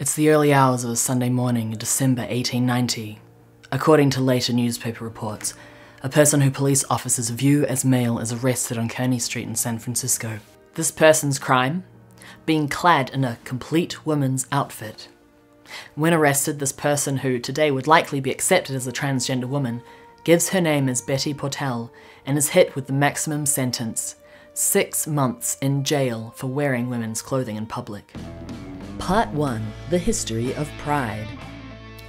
It's the early hours of a Sunday morning in December 1890. According to later newspaper reports, a person who police officers view as male is arrested on Kearny Street in San Francisco. This person's crime? Being clad in a complete woman's outfit. When arrested, this person, who today would likely be accepted as a transgender woman, gives her name as Betty Portell and is hit with the maximum sentence six months in jail for wearing women's clothing in public. Part 1 The History of Pride.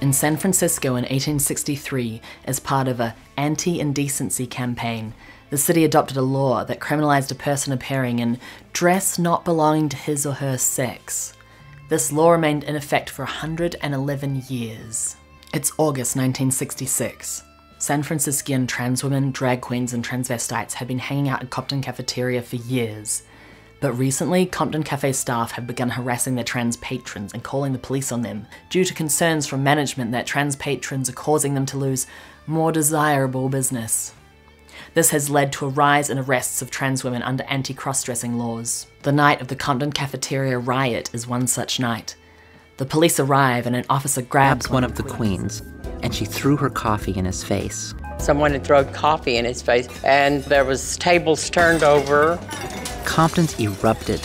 In San Francisco in 1863, as part of a anti-indecency campaign, the city adopted a law that criminalized a person appearing in dress not belonging to his or her sex. This law remained in effect for 111 years. It's August 1966. San Franciscan trans women, drag queens, and transvestites had been hanging out at Compton Cafeteria for years. But recently, Compton Cafe staff have begun harassing their trans patrons and calling the police on them due to concerns from management that trans patrons are causing them to lose more desirable business. This has led to a rise in arrests of trans women under anti cross dressing laws. The night of the Compton Cafeteria riot is one such night. The police arrive and an officer grabs one of the queens, and she threw her coffee in his face. Someone had thrown coffee in his face, and there was tables turned over. Compton's erupted.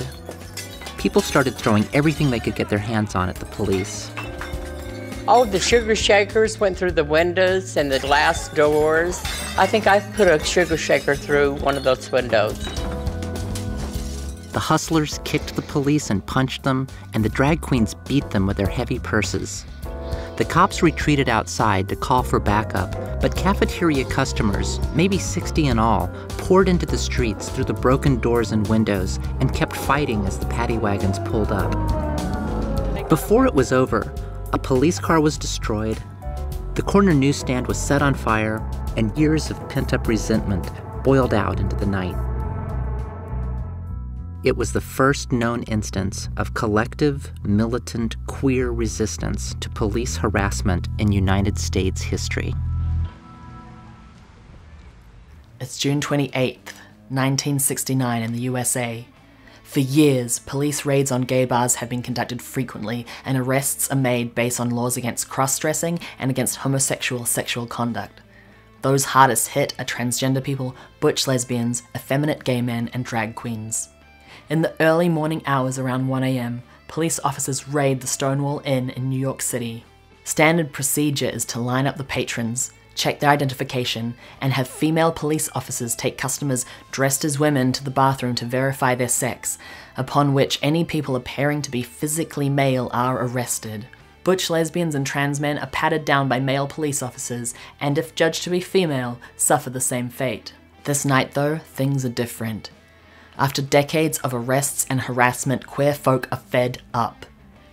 People started throwing everything they could get their hands on at the police. All of the sugar shakers went through the windows and the glass doors. I think I put a sugar shaker through one of those windows. The hustlers kicked the police and punched them, and the drag queens beat them with their heavy purses. The cops retreated outside to call for backup, but cafeteria customers, maybe 60 in all, poured into the streets through the broken doors and windows and kept fighting as the paddy wagons pulled up. Before it was over, a police car was destroyed, the corner newsstand was set on fire, and years of pent up resentment boiled out into the night. It was the first known instance of collective, militant, queer resistance to police harassment in United States history. It's June 28th, 1969, in the USA. For years, police raids on gay bars have been conducted frequently, and arrests are made based on laws against cross dressing and against homosexual sexual conduct. Those hardest hit are transgender people, butch lesbians, effeminate gay men, and drag queens. In the early morning hours around 1am, police officers raid the Stonewall Inn in New York City. Standard procedure is to line up the patrons, check their identification, and have female police officers take customers dressed as women to the bathroom to verify their sex, upon which any people appearing to be physically male are arrested. Butch lesbians and trans men are patted down by male police officers, and if judged to be female, suffer the same fate. This night, though, things are different. After decades of arrests and harassment, queer folk are fed up.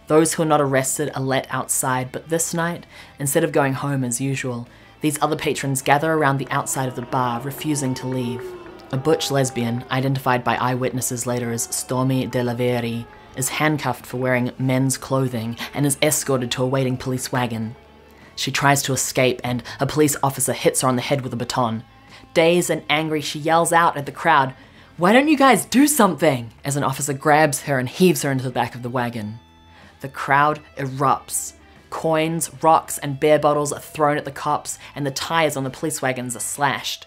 Those who are not arrested are let outside, but this night, instead of going home as usual, these other patrons gather around the outside of the bar, refusing to leave. A butch lesbian, identified by eyewitnesses later as Stormé DeLarverie, is handcuffed for wearing men's clothing and is escorted to a waiting police wagon. She tries to escape, and a police officer hits her on the head with a baton. Dazed and angry, she yells out at the crowd, why don't you guys do something? As an officer grabs her and heaves her into the back of the wagon. The crowd erupts. Coins, rocks, and beer bottles are thrown at the cops, and the tires on the police wagons are slashed.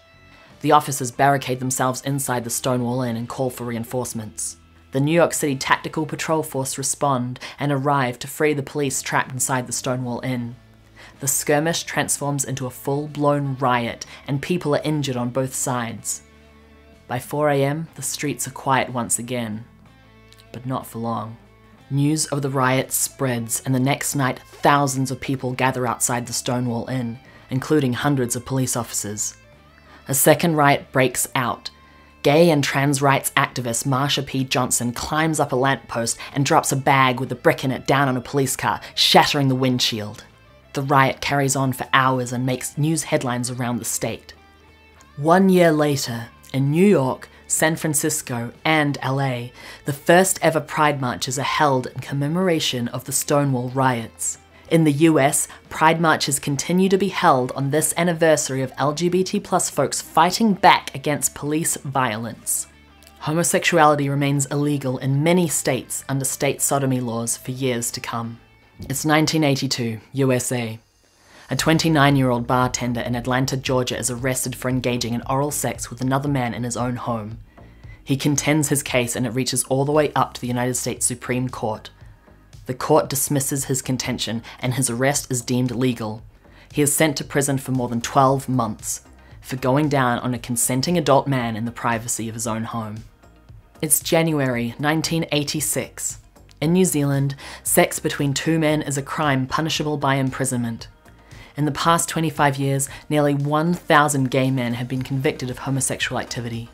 The officers barricade themselves inside the Stonewall Inn and call for reinforcements. The New York City Tactical Patrol Force respond and arrive to free the police trapped inside the Stonewall Inn. The skirmish transforms into a full blown riot, and people are injured on both sides. By 4am, the streets are quiet once again. But not for long. News of the riot spreads, and the next night, thousands of people gather outside the Stonewall Inn, including hundreds of police officers. A second riot breaks out. Gay and trans rights activist Marsha P. Johnson climbs up a lamppost and drops a bag with a brick in it down on a police car, shattering the windshield. The riot carries on for hours and makes news headlines around the state. One year later, in New York, San Francisco, and LA, the first ever Pride marches are held in commemoration of the Stonewall riots. In the US, Pride marches continue to be held on this anniversary of LGBT plus folks fighting back against police violence. Homosexuality remains illegal in many states under state sodomy laws for years to come. It's 1982, USA. A 29 year old bartender in Atlanta, Georgia is arrested for engaging in oral sex with another man in his own home. He contends his case and it reaches all the way up to the United States Supreme Court. The court dismisses his contention and his arrest is deemed legal. He is sent to prison for more than 12 months for going down on a consenting adult man in the privacy of his own home. It's January 1986. In New Zealand, sex between two men is a crime punishable by imprisonment. In the past 25 years, nearly 1,000 gay men have been convicted of homosexual activity.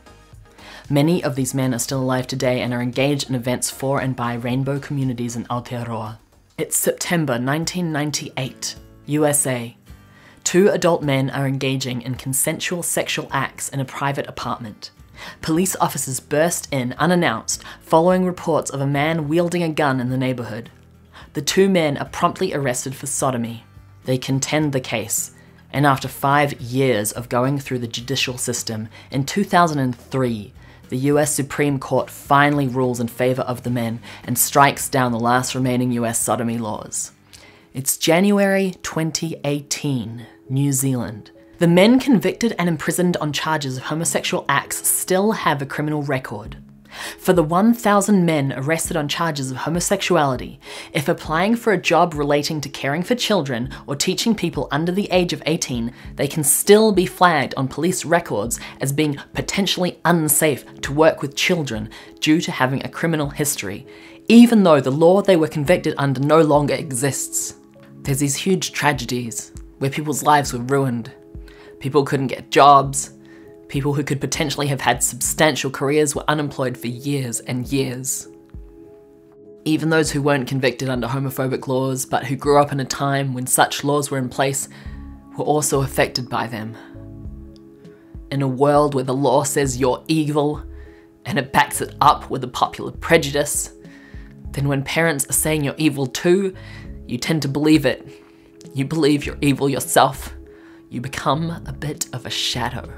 Many of these men are still alive today and are engaged in events for and by rainbow communities in Aotearoa. It's September 1998, USA. Two adult men are engaging in consensual sexual acts in a private apartment. Police officers burst in unannounced following reports of a man wielding a gun in the neighborhood. The two men are promptly arrested for sodomy. They contend the case, and after five years of going through the judicial system, in 2003, the US Supreme Court finally rules in favour of the men and strikes down the last remaining US sodomy laws. It's January 2018, New Zealand. The men convicted and imprisoned on charges of homosexual acts still have a criminal record. For the 1,000 men arrested on charges of homosexuality, if applying for a job relating to caring for children or teaching people under the age of 18, they can still be flagged on police records as being potentially unsafe to work with children due to having a criminal history, even though the law they were convicted under no longer exists. There's these huge tragedies where people's lives were ruined. People couldn't get jobs, People who could potentially have had substantial careers were unemployed for years and years. Even those who weren't convicted under homophobic laws, but who grew up in a time when such laws were in place, were also affected by them. In a world where the law says you're evil, and it backs it up with a popular prejudice, then when parents are saying you're evil too, you tend to believe it. You believe you're evil yourself. You become a bit of a shadow.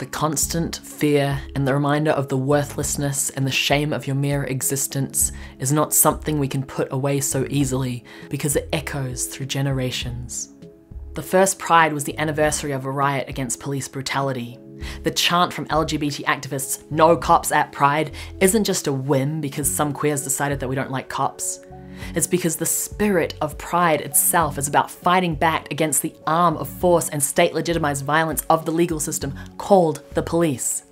The constant fear and the reminder of the worthlessness and the shame of your mere existence is not something we can put away so easily because it echoes through generations. The first Pride was the anniversary of a riot against police brutality. The chant from LGBT activists, no cops at Pride, isn't just a whim because some queers decided that we don't like cops. It's because the spirit of pride itself is about fighting back against the arm of force and state legitimized violence of the legal system called the police.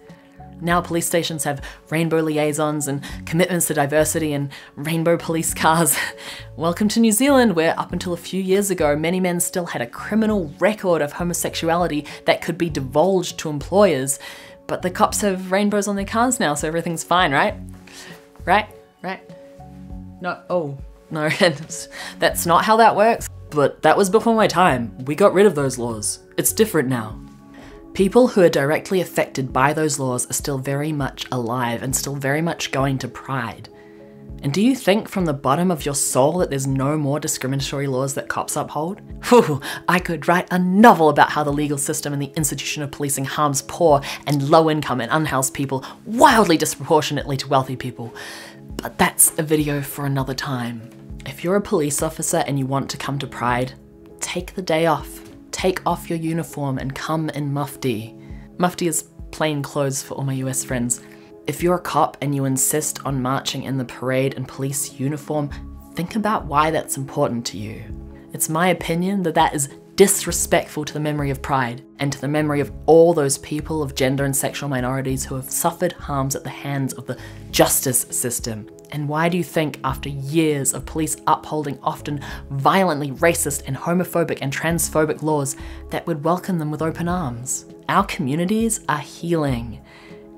Now police stations have rainbow liaisons and commitments to diversity and rainbow police cars. Welcome to New Zealand, where up until a few years ago, many men still had a criminal record of homosexuality that could be divulged to employers. But the cops have rainbows on their cars now, so everything's fine, right? Right? Right? No, oh, no, that's not how that works. But that was before my time. We got rid of those laws. It's different now. People who are directly affected by those laws are still very much alive and still very much going to Pride. And do you think from the bottom of your soul that there's no more discriminatory laws that cops uphold? Whew, I could write a novel about how the legal system and the institution of policing harms poor and low income and unhoused people wildly disproportionately to wealthy people. But that's a video for another time. If you're a police officer and you want to come to Pride, take the day off. Take off your uniform and come in mufti. Mufti is plain clothes for all my US friends. If you're a cop and you insist on marching in the parade in police uniform, think about why that's important to you. It's my opinion that that is disrespectful to the memory of Pride and to the memory of all those people of gender and sexual minorities who have suffered harms at the hands of the justice system. And why do you think, after years of police upholding often violently racist and homophobic and transphobic laws, that would welcome them with open arms? Our communities are healing.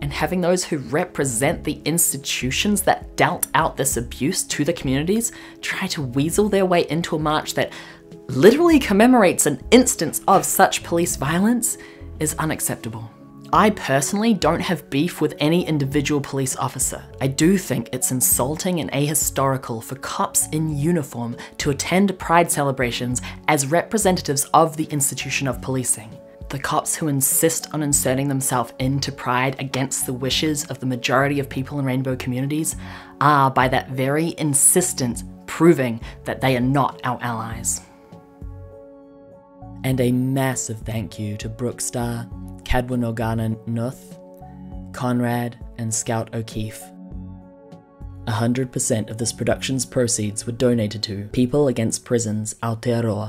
And having those who represent the institutions that dealt out this abuse to the communities try to weasel their way into a march that literally commemorates an instance of such police violence is unacceptable. I personally don't have beef with any individual police officer. I do think it's insulting and ahistorical for cops in uniform to attend pride celebrations as representatives of the institution of policing. The cops who insist on inserting themselves into Pride against the wishes of the majority of people in rainbow communities are, by that very insistence, proving that they are not our allies. And a massive thank you to Brookstar, Cadwanogana Nuth, Conrad, and Scout O'Keefe. 100% of this production's proceeds were donated to People Against Prisons Aotearoa